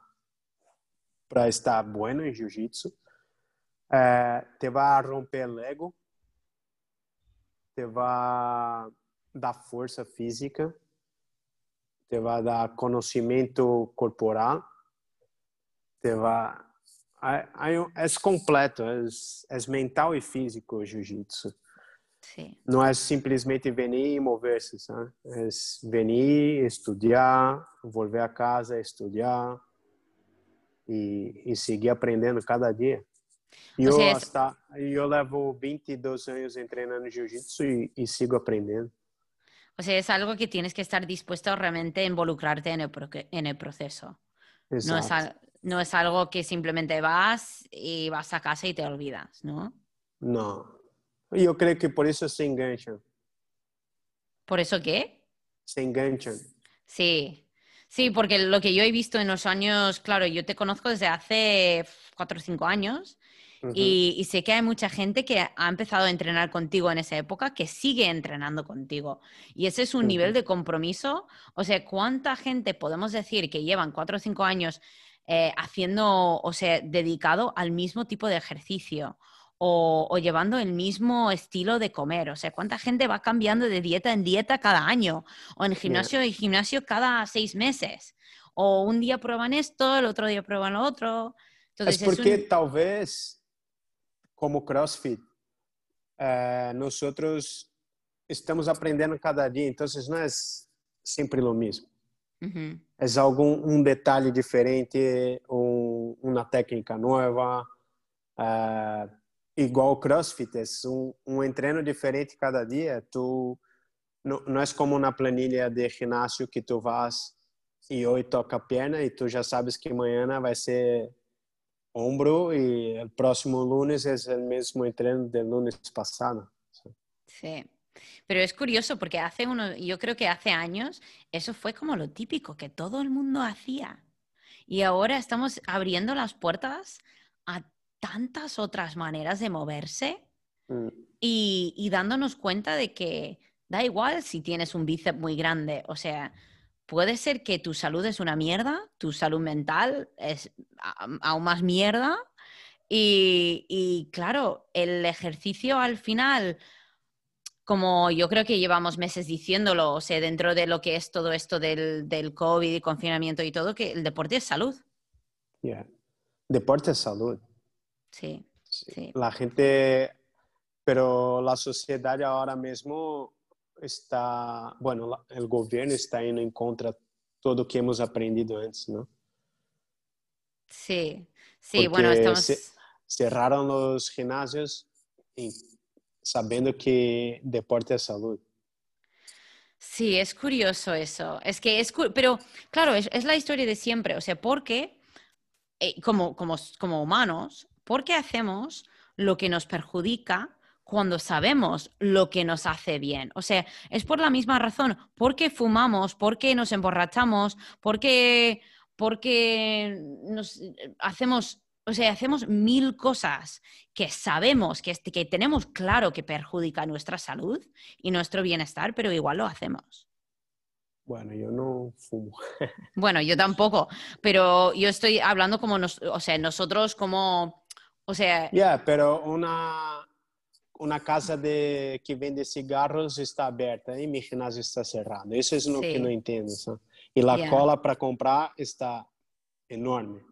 para estar bueno em jiu-jitsu. Eh, te vai romper el ego. Te vai dar força física. Te vai dar conhecimento corporal. Te vai Es completo, es, es mental y físico o jiu-jitsu. Sí. Não é simplesmente venir e mover-se, sabe? É venir, estudar, volver a casa, estudar e, e seguir aprendendo cada dia. Eu, seja, hasta, eu levo 22 anos treinando jiu-jitsu e, e sigo aprendendo. O sea, es algo que tienes que estar dispuesto a realmente involucrarte en el, en el proceso. No es, no es algo que simplemente vas y vas a casa y te olvidas, ¿no? Não. E eu creio que por isso se engancham. ¿Por eso qué? Se engancham. Sí, sí, porque lo que yo he visto en los años, claro, yo te conozco desde hace cuatro o cinco años y, y, sé que hay mucha gente que ha empezado a entrenar contigo en esa época que sigue entrenando contigo. Y ese es un nivel de compromiso. O sea, ¿cuánta gente podemos decir que llevan cuatro o cinco años eh, haciendo, o sea, dedicado al mismo tipo de ejercicio? O, llevando el mismo estilo de comer. O sea, ¿cuánta gente va cambiando de dieta en dieta cada año? O en gimnasio en gimnasio cada seis meses. O un día prueban esto, el otro día prueban lo otro. Entonces, es porque tal vez como CrossFit, eh, nosotros estamos aprendiendo cada día, entonces no es siempre lo mismo. Uhum. És algum um detalhe diferente, um, uma técnica nova. Uh, igual CrossFit, é um, um treino diferente cada dia. Tu não, não é como na planilha de ginásio que tu vas e hoje toca a perna e tu já sabes que amanhã vai ser ombro e o próximo lunes é o mesmo treino de lunes passado. Sim. Sí. Pero es curioso porque hace uno, yo creo que hace años eso fue como lo típico que todo el mundo hacía. Y ahora estamos abriendo las puertas a tantas otras maneras de moverse mm. y, y dándonos cuenta de que da igual si tienes un bíceps muy grande. O sea, puede ser que tu salud es una mierda, tu salud mental es aún más mierda. Y, claro, el ejercicio al final, como yo creo que llevamos meses diciéndolo, o sea, dentro de lo que es todo esto del, del COVID y confinamiento y todo, que el deporte es salud. Yeah. Deporte es salud. Sí, sí. La gente, pero la sociedad ahora mismo está, bueno, el gobierno está indo en contra de todo lo que hemos aprendido antes, ¿no? Sí, sí, bueno, estamos... cerraron los gimnasios sabiendo que deporte es salud. Sí, es curioso eso. Es que es, pero claro, es, la historia de siempre. O sea, porque eh, como, como, como humanos, ¿por qué hacemos lo que nos perjudica cuando sabemos lo que nos hace bien. O sea, es por la misma razón, porque fumamos, porque nos emborrachamos, porque, porque nos hacemos, o sea, hacemos mil cosas que sabemos que, que tenemos claro que perjudica nuestra salud y nuestro bienestar, pero igual lo hacemos. Bueno, yo no fumo. bueno, yo tampoco, pero yo estoy hablando como, o sea, nosotros como, o sea... Ya, pero una, una casa de, que vende cigarros está abierta y mi gimnasio está cerrado. Eso es lo que no entiendo. Y la cola para comprar está enorme.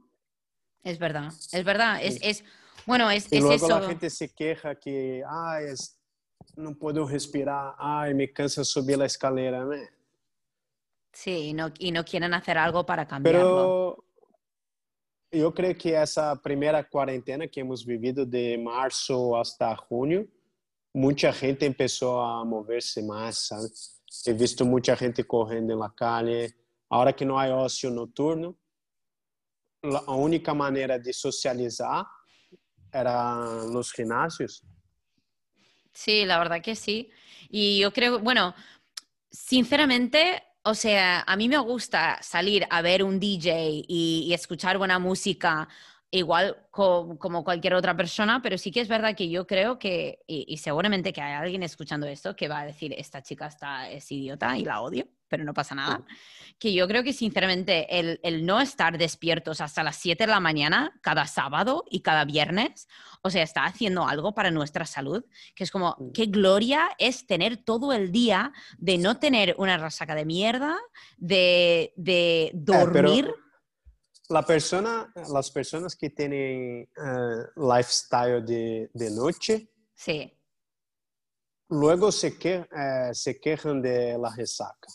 Es verdad, es verdad. Es, es bueno, es, y es luego la gente se queja que, ay, no puedo respirar, ay, me cansa subir la escalera. Sí, y no, y no quieren hacer algo para cambiarlo. Pero yo creo que esa primera cuarentena que hemos vivido de marzo hasta junio, mucha gente empezó a moverse más, ¿sabes? He visto mucha gente corriendo en la calle. Ahora que no hay ocio nocturno, la única manera de socializar eran los gimnasios. Sí, la verdad que sí. Y yo creo, bueno, sinceramente, o sea, a mí me gusta salir a ver un DJ y, y escuchar buena música igual como cualquier otra persona, pero sí que es verdad que yo creo que, y, seguramente que hay alguien escuchando esto que va a decir, esta chica está, es idiota y la odio, pero no pasa nada, que yo creo que sinceramente el, el no estar despiertos hasta las 7 de la mañana cada sábado y cada viernes, o sea, está haciendo algo para nuestra salud, que es como, qué gloria es tener todo el día de no tener una resaca de mierda, de, de eh, dormir. la persona, las personas que tienen uh, lifestyle de, de, noche, sí. luego se, que, uh, se quejan de la resaca.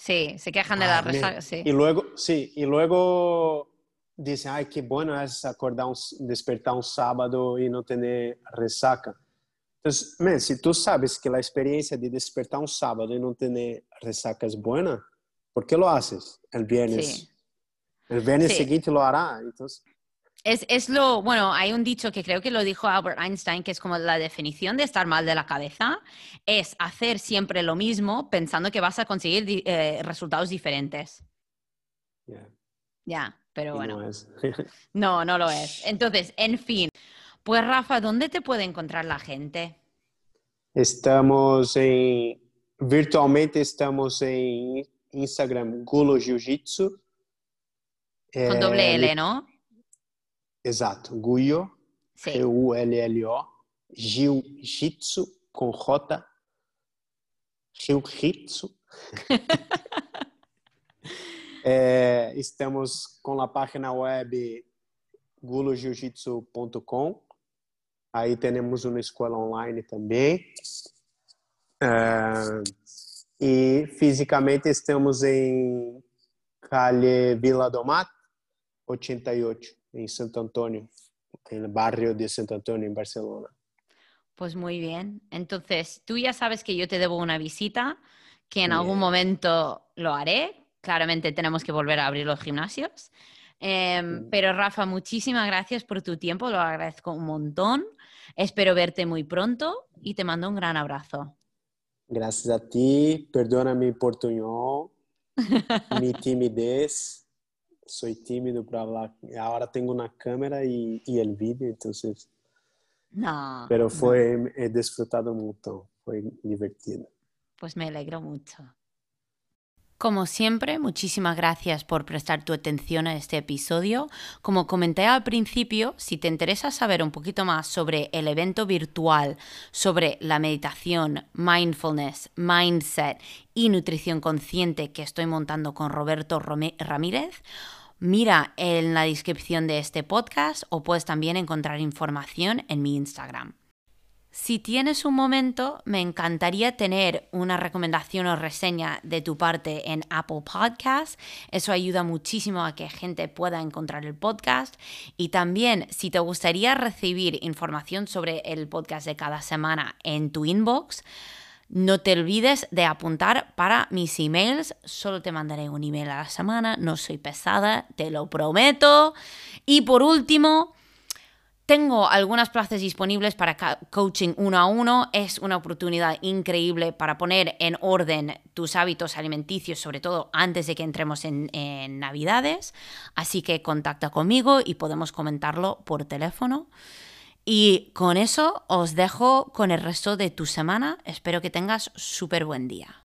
Sí, se quejan de la ah, resaca, sí. Y luego, sí, y luego dicen, ay, qué bueno es acordar, un, despertar un sábado y no tener resaca. Entonces, man, si tú sabes que la experiencia de despertar un sábado y no tener resaca es buena, ¿por qué lo haces el viernes? Sí el viernes siguiente lo hará. Entonces... Es, es, lo, bueno, hay un dicho que creo que lo dijo Albert Einstein, que es como la definición de estar mal de la cabeza, es hacer siempre lo mismo pensando que vas a conseguir eh, resultados diferentes. Ya, pero bueno. No, es. no, no lo es. Entonces, en fin, Pues Rafa, ¿dónde te puede encontrar la gente? Estamos en, virtualmente estamos en Instagram Gulo Jiu-Jitsu. Con doble L, ¿no? Exacto, Guyo, Sí. G-U-L-L-O, Jiu-Jitsu con J, Jiu-Jitsu. Eh, estamos com a página web gulojiujitsu.com. Aí temos uma escola online também. Eh, e fisicamente estamos em Calle Vila do Mato, 88, em Santo Antônio, no barrio de Santo Antônio, em Barcelona. Pues muy bien. Entonces, tú ya sabes que yo te debo una visita, que en algún momento lo haré. Claramente tenemos que volver a abrir los gimnasios. Em, pero Rafa, muchísimas gracias por tu tiempo, lo agradezco un montón. Espero verte muy pronto y te mando un gran abrazo. Graças a ti, perdona mi portunhol, mi timidez. Soy tímido para hablar. Ahora tengo una cámara y, y el vídeo, entonces. No, Pero no, fue, he disfrutado un montón, fue divertido. pues me alegro mucho. Como siempre, muchísimas gracias por prestar tu atención a este episodio. Como comenté al principio, si te interesa saber un poquito más sobre el evento virtual, sobre la meditación, mindfulness, mindset y nutrición consciente que estoy montando con Roberto Ramírez, mira en la descripción de este podcast o puedes también encontrar información en mi Instagram. Si tienes un momento, me encantaría tener una recomendación o reseña de tu parte en Apple Podcast. Eso ayuda muchísimo a que gente pueda encontrar el podcast. Y también, si te gustaría recibir información sobre el podcast de cada semana en tu inbox, no te olvides de apuntar para mis emails. Solo te mandaré un email a la semana. No soy pesada, te lo prometo. Y por último, tengo algunas plazas disponibles para coaching uno a uno. Es una oportunidad increíble para poner en orden tus hábitos alimenticios, sobre todo antes de que entremos en, en Navidades. Así que contacta conmigo y podemos comentarlo por teléfono. Y con eso os dejo con el resto de tu semana. Espero que tengas súper buen día.